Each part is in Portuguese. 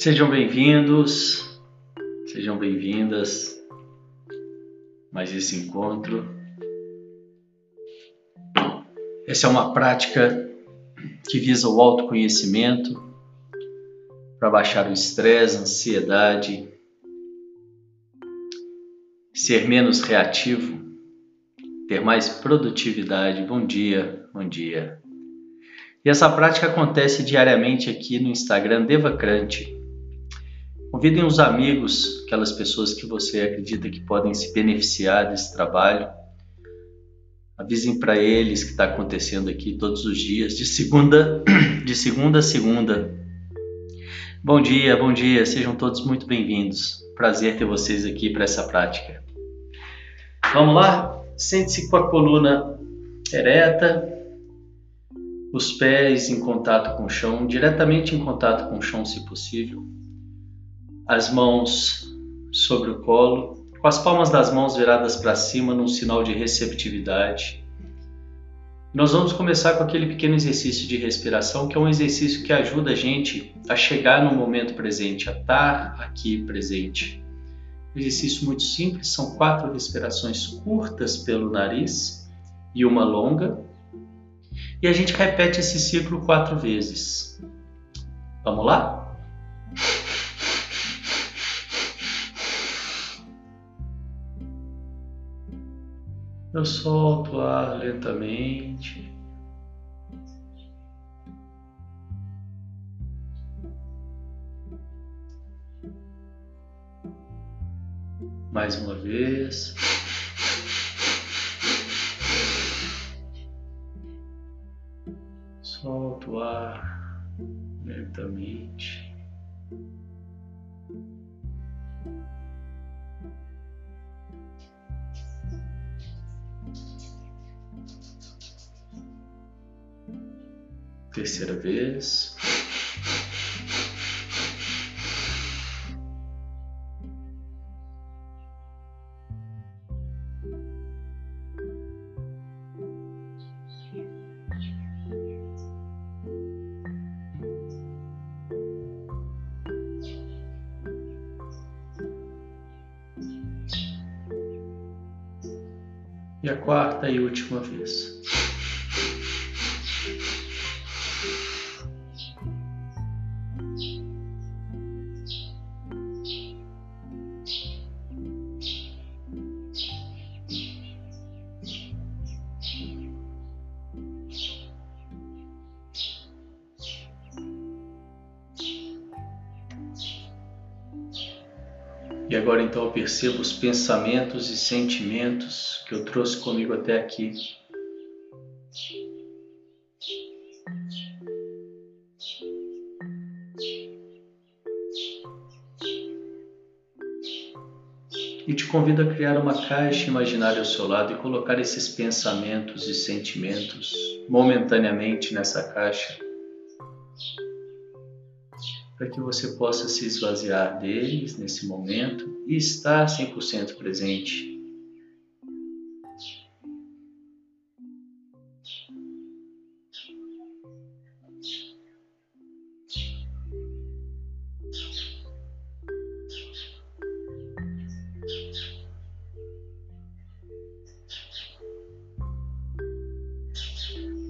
Sejam bem-vindos, sejam bem-vindas mais esse encontro. Essa é uma prática que visa o autoconhecimento para baixar o estresse, a ansiedade, ser menos reativo, ter mais produtividade. Bom dia, bom dia. E essa prática acontece diariamente aqui no Instagram Devacrante. Convidem os amigos, aquelas pessoas que você acredita que podem se beneficiar desse trabalho. Avisem para eles que está acontecendo aqui todos os dias, de segunda, de segunda a segunda. Bom dia, bom dia, sejam todos muito bem-vindos. Prazer ter vocês aqui para essa prática. Vamos lá? Sente-se com a coluna ereta, os pés em contato com o chão, diretamente em contato com o chão, se possível as mãos sobre o colo, com as palmas das mãos viradas para cima num sinal de receptividade. Nós vamos começar com aquele pequeno exercício de respiração, que é um exercício que ajuda a gente a chegar no momento presente, a estar aqui presente. Um exercício muito simples, são quatro respirações curtas pelo nariz e uma longa. E a gente repete esse ciclo quatro vezes. Vamos lá? Eu solto o ar lentamente. Mais uma vez. Solto o ar lentamente. Terceira vez. E a quarta e última vez. Percebo os pensamentos e sentimentos que eu trouxe comigo até aqui. E te convido a criar uma caixa imaginária ao seu lado e colocar esses pensamentos e sentimentos momentaneamente nessa caixa para que você possa se esvaziar deles nesse momento e estar 100% presente.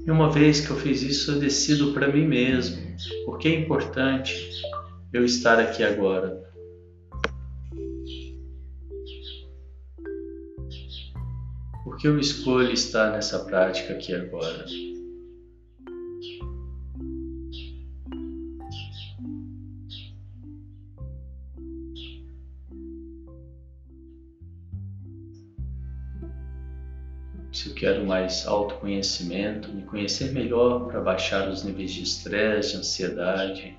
E uma vez que eu fiz isso, eu decido para mim mesmo, porque é importante eu estar aqui agora. Que eu escolho estar nessa prática aqui agora? se eu quero mais autoconhecimento, me conhecer melhor para baixar os níveis de estresse, de ansiedade,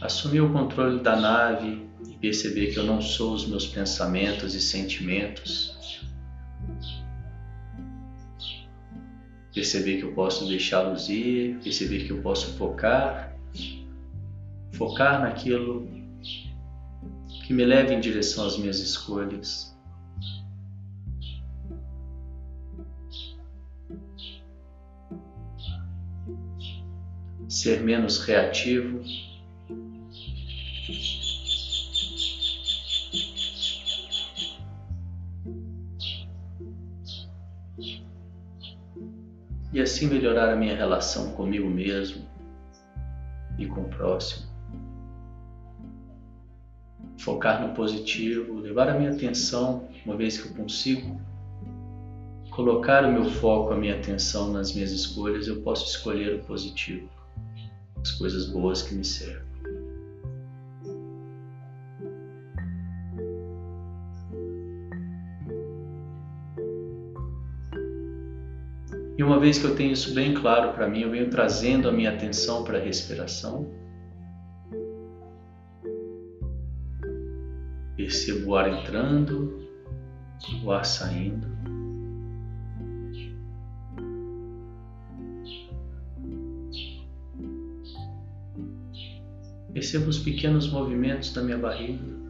assumir o controle da nave e perceber que eu não sou os meus pensamentos e sentimentos. Perceber que eu posso deixá-los ir, perceber que eu posso focar, focar naquilo que me leva em direção às minhas escolhas. Ser menos reativo E assim melhorar a minha relação comigo mesmo e com o próximo. Focar no positivo, levar a minha atenção, uma vez que eu consigo, colocar o meu foco, a minha atenção nas minhas escolhas, eu posso escolher o positivo, as coisas boas que me servem. E uma vez que eu tenho isso bem claro para mim, eu venho trazendo a minha atenção para a respiração. Percebo o ar entrando, o ar saindo. Percebo os pequenos movimentos da minha barriga.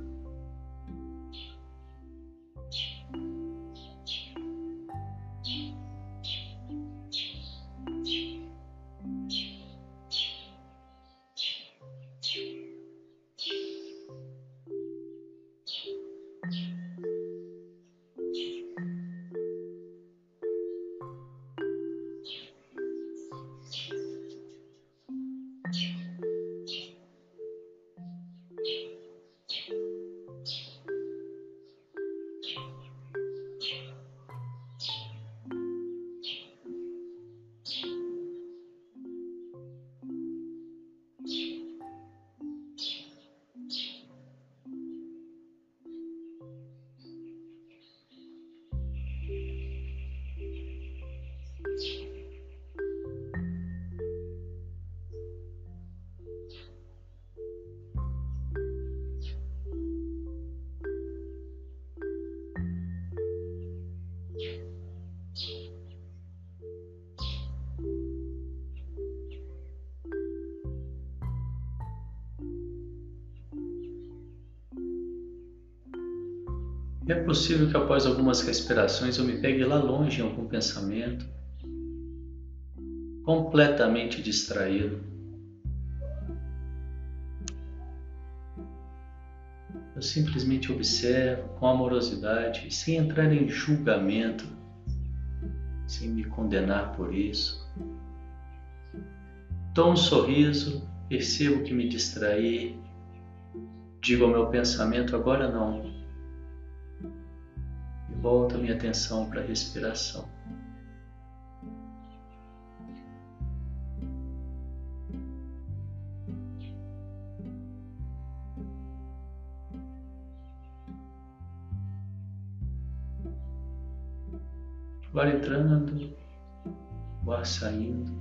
Possível que após algumas respirações eu me pegue lá longe em algum pensamento, completamente distraído. Eu simplesmente observo com amorosidade, sem entrar em julgamento, sem me condenar por isso. Dou um sorriso, percebo que me distraí, digo ao meu pensamento: agora não volto a minha atenção para a respiração. Ar entrando, o ar saindo.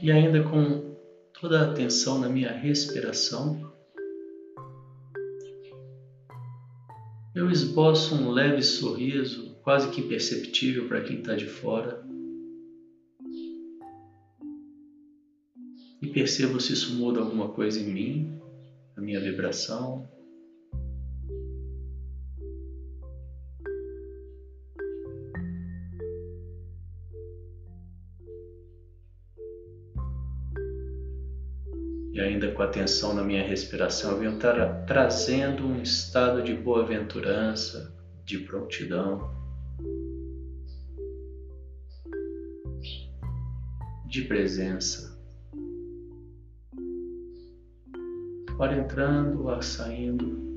e ainda com toda a atenção na minha respiração, eu esboço um leve sorriso, quase que imperceptível para quem está de fora. E percebo se isso muda alguma coisa em mim, a minha vibração, E ainda com atenção na minha respiração, eu venho tra trazendo um estado de boa-aventurança, de prontidão. de presença. O ar entrando, o ar saindo.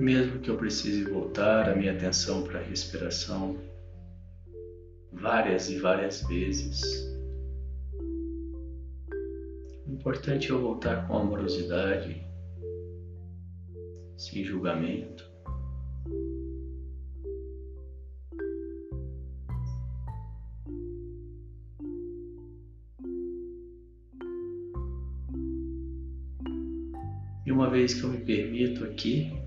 Mesmo que eu precise voltar a minha atenção para a respiração várias e várias vezes. O importante é eu voltar com amorosidade, sem julgamento. E uma vez que eu me permito aqui,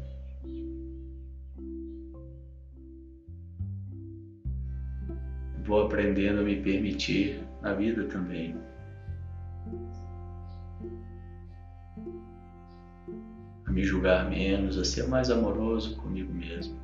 vou aprendendo a me permitir na vida também. A me julgar menos, a ser mais amoroso comigo mesmo.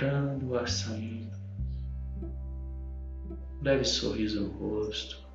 Entrando, o ar saindo. Leve sorriso no rosto.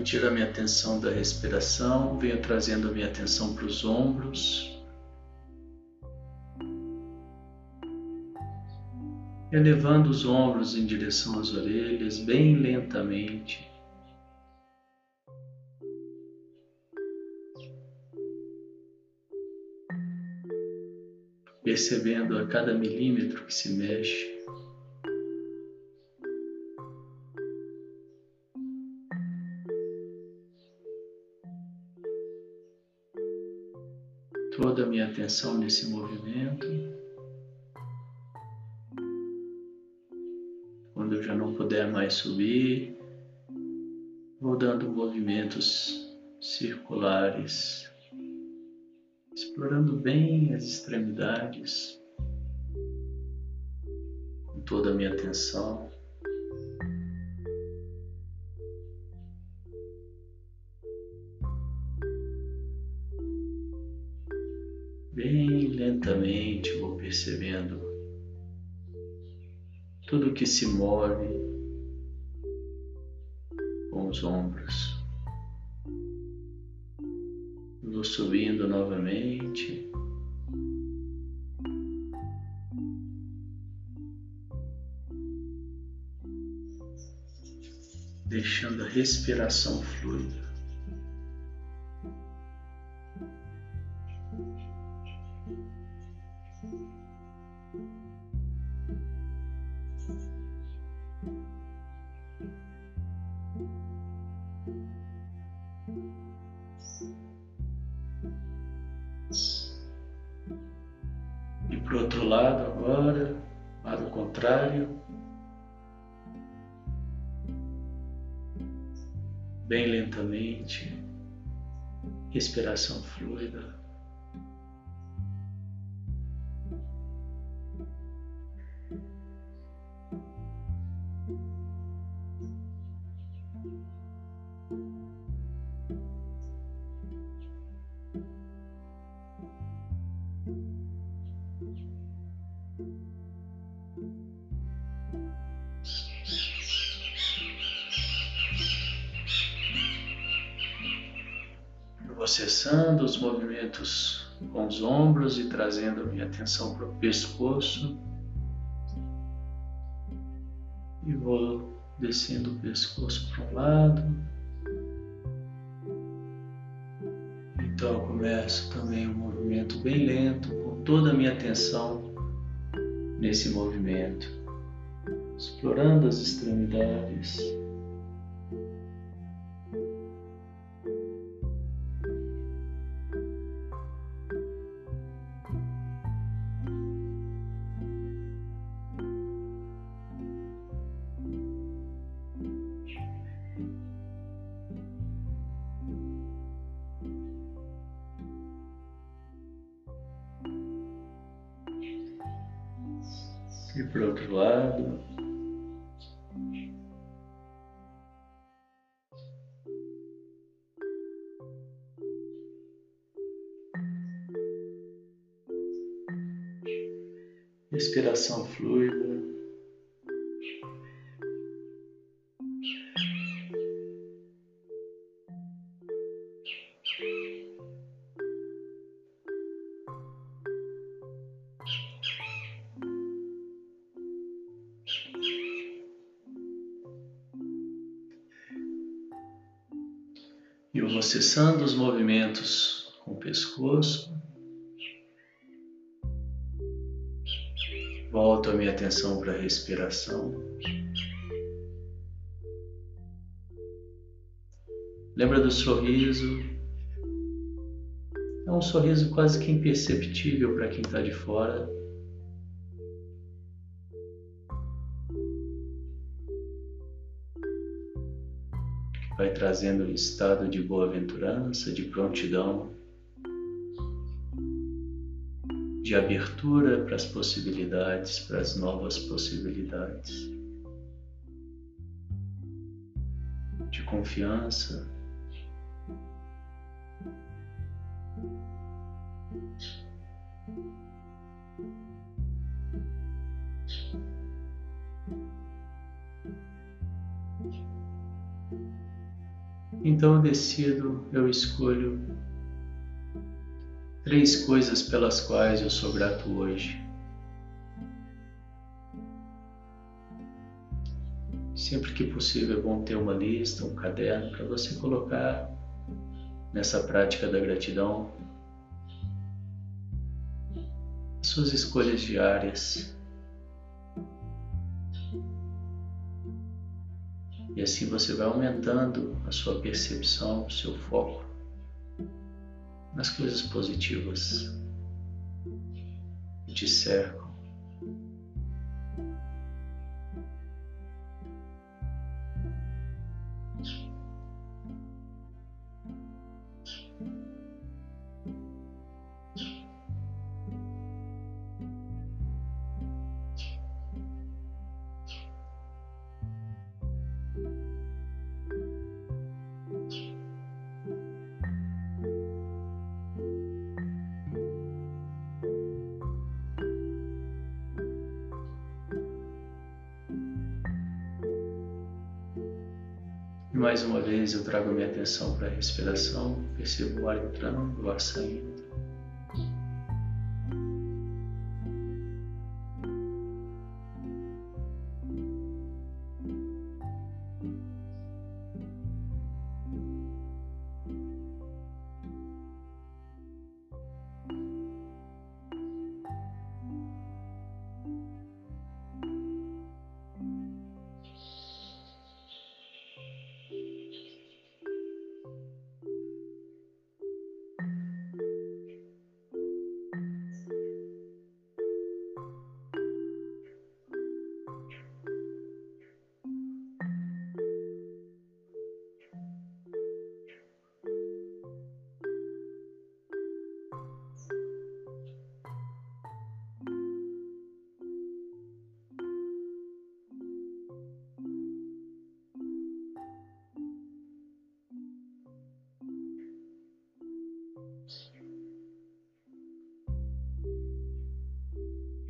Eu tiro a minha atenção da respiração, venho trazendo a minha atenção para os ombros. Elevando os ombros em direção às orelhas, bem lentamente. Percebendo a cada milímetro que se mexe. Minha atenção nesse movimento. Quando eu já não puder mais subir, vou dando movimentos circulares, explorando bem as extremidades, com toda a minha atenção. Que se move com os ombros. Vou subindo novamente. Deixando a respiração fluida. Respiração fluida. Com os ombros e trazendo a minha atenção para o pescoço. E vou descendo o pescoço para um lado. Então eu começo também um movimento bem lento, com toda a minha atenção nesse movimento, explorando as extremidades. Eu vou cessando os movimentos com o pescoço. Volto a minha atenção para a respiração. Lembra do sorriso? É um sorriso quase que imperceptível para quem está de fora. Trazendo um estado de boa-aventurança, de prontidão de abertura para as possibilidades, para as novas possibilidades, de confiança. Então eu decido, eu escolho Três coisas pelas quais eu sou grato hoje. Sempre que possível é bom ter uma lista, um caderno para você colocar nessa prática da gratidão suas escolhas diárias. E assim você vai aumentando a sua percepção, o seu foco nas coisas positivas que te cercam. Mais uma vez eu trago minha atenção para a respiração, percebo o ar entrando, o ar saindo.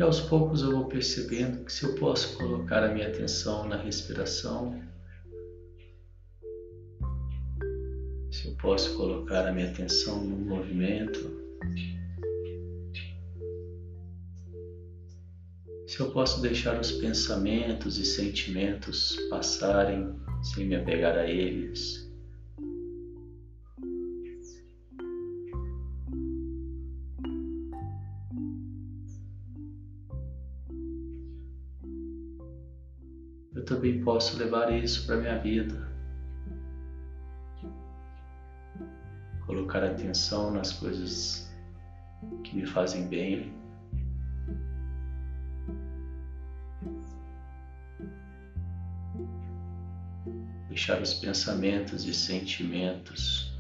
E aos poucos eu vou percebendo que se eu posso colocar a minha atenção na respiração, se eu posso colocar a minha atenção no movimento, se eu posso deixar os pensamentos e sentimentos passarem sem me apegar a eles. Posso levar isso para minha vida. Colocar atenção nas coisas que me fazem bem. Deixar os pensamentos e sentimentos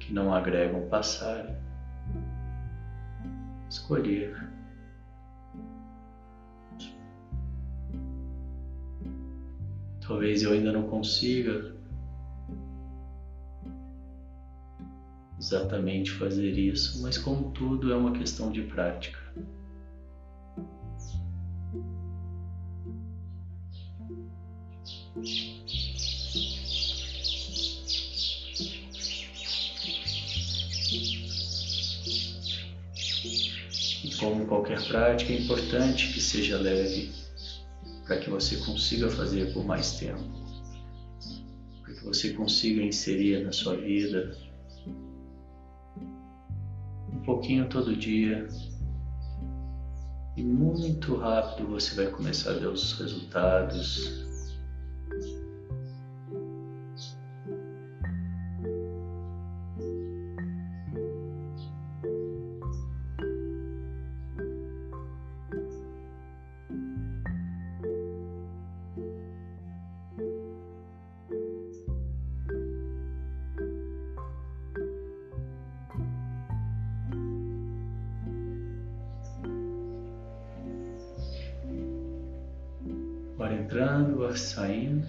que não agregam passar. Escolher Talvez eu ainda não consiga exatamente fazer isso, mas como tudo é uma questão de prática. E como qualquer prática, é importante que seja leve para que você consiga fazer por mais tempo, para que você consiga inserir na sua vida um pouquinho todo dia. E muito rápido você vai começar a ver os resultados ar entrando, ar saindo.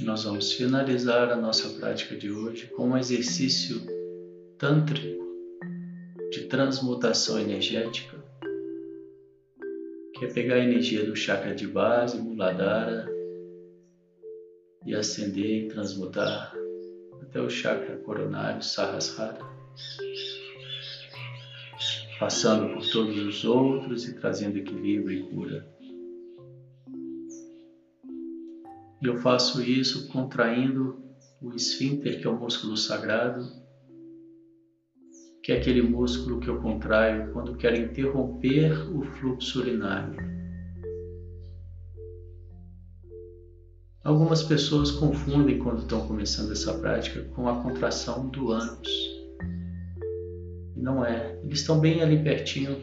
Nós vamos finalizar a nossa prática de hoje com um exercício tântrico de transmutação energética é pegar a energia do chakra de base, Muladhara, e ascender e transmutar até o chakra coronário, Sahasrara, passando por todos os outros e trazendo equilíbrio e cura. E eu faço isso contraindo o esfíncter, que é o músculo sagrado, que é aquele músculo que eu contraio quando quero interromper o fluxo urinário. Algumas pessoas confundem quando estão começando essa prática com a contração do ânus. Não é. Eles estão bem ali pertinho,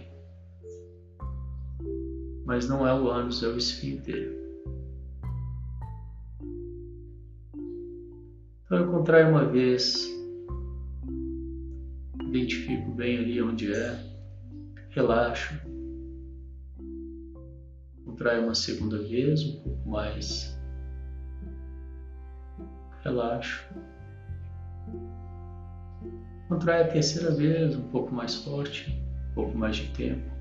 mas não é o ânus, é o esfíncter. Então eu contraio uma vez, identifico bem ali onde é, relaxo, contraio uma segunda vez, um pouco mais, relaxo, contraio a terceira vez, um pouco mais forte, um pouco mais de tempo,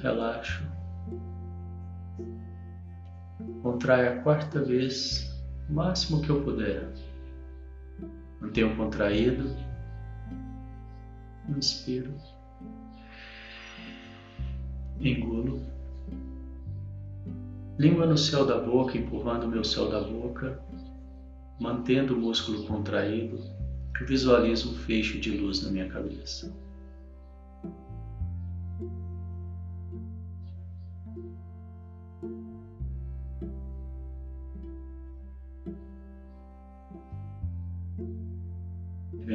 relaxo, contraio a quarta vez, o máximo que eu puder. Mantenho contraído. Inspiro. Engulo. Língua no céu da boca, empurrando o meu céu da boca. Mantendo o músculo contraído, visualizo um feixe de luz na minha cabeça.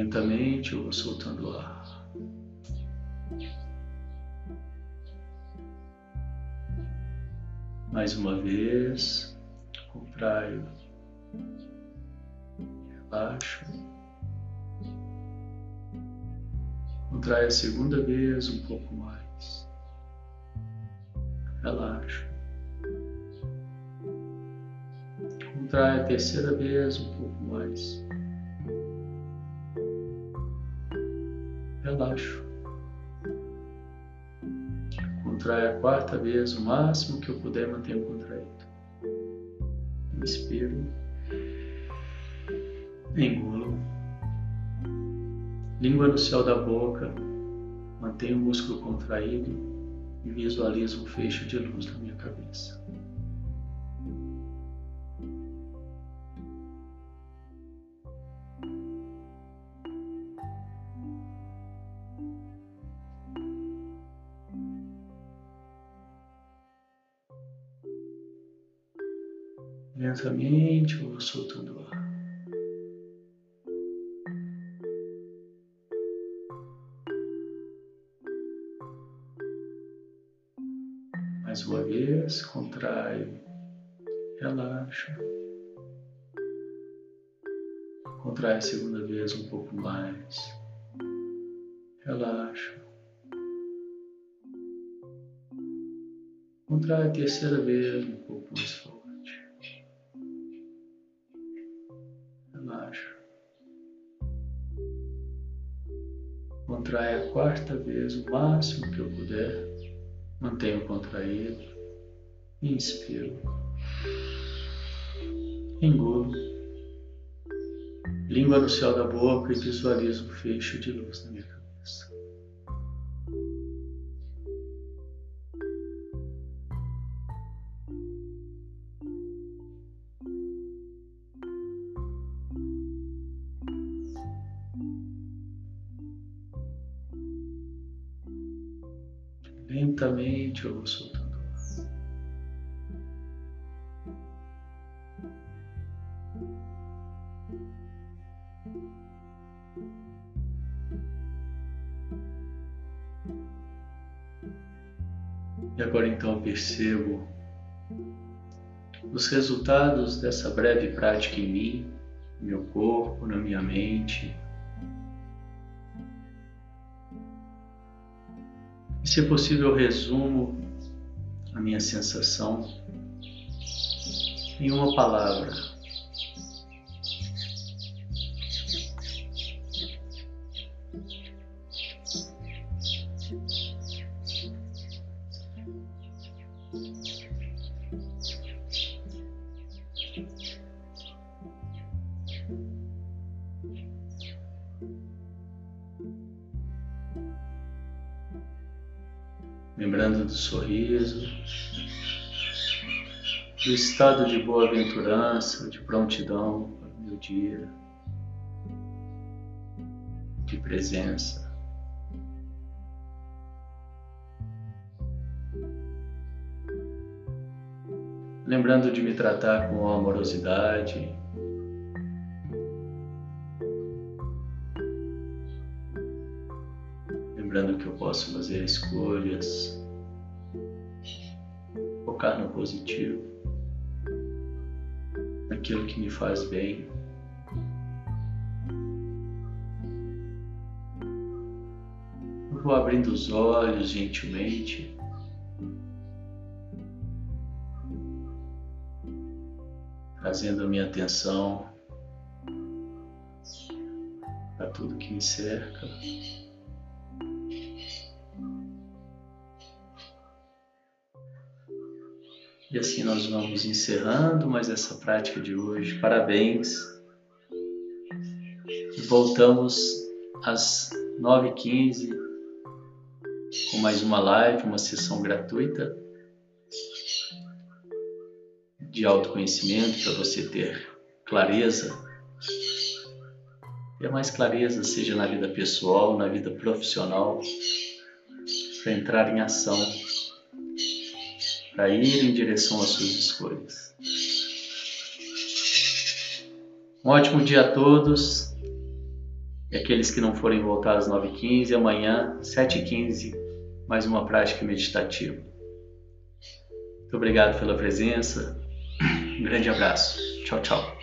Lentamente eu vou soltando o ar. Mais uma vez, contraio, relaxo. Contrai a segunda vez um pouco mais. Relaxo. Contrai a terceira vez um pouco mais. Relaxo. Contrai a quarta vez, o máximo que eu puder, mantenho contraído. Inspiro. Engulo. Língua no céu da boca. Mantenho o músculo contraído e visualizo um fecho de luz na minha cabeça. Lentamente vou soltando o ar. Mais uma vez, contraio Relaxa. Contrai a segunda vez um pouco mais. Relaxa. Contrai a terceira vez um pouco mais forte. Quarta vez o máximo que eu puder. Mantenho contraído. Inspiro. Engulo língua no céu da boca e visualizo um fecho de luz na minha cabeça. Lentamente eu vou soltando. E agora então percebo os resultados dessa breve prática em mim, no meu corpo, na minha mente. Se possível, resumo a minha sensação em uma palavra. Lembrando do sorriso, do estado de boa-aventurança, de prontidão para o meu dia, de presença. Lembrando de me tratar com amorosidade, que eu posso fazer escolhas, focar no positivo, naquilo que me faz bem. Eu vou abrindo os olhos gentilmente. Trazendo a minha atenção para tudo que me cerca. E assim nós vamos encerrando mais essa prática de hoje. Parabéns. E voltamos às 9h15 com mais uma live, uma sessão gratuita de autoconhecimento para você ter clareza. Ter mais clareza, seja na vida pessoal, na vida profissional, para entrar em ação para ir em direção às suas escolhas. Um ótimo dia a todos. E aqueles que não forem voltar às 9h15, amanhã, 7h15, mais uma prática meditativa. Muito obrigado pela presença. Um grande abraço. Tchau, tchau.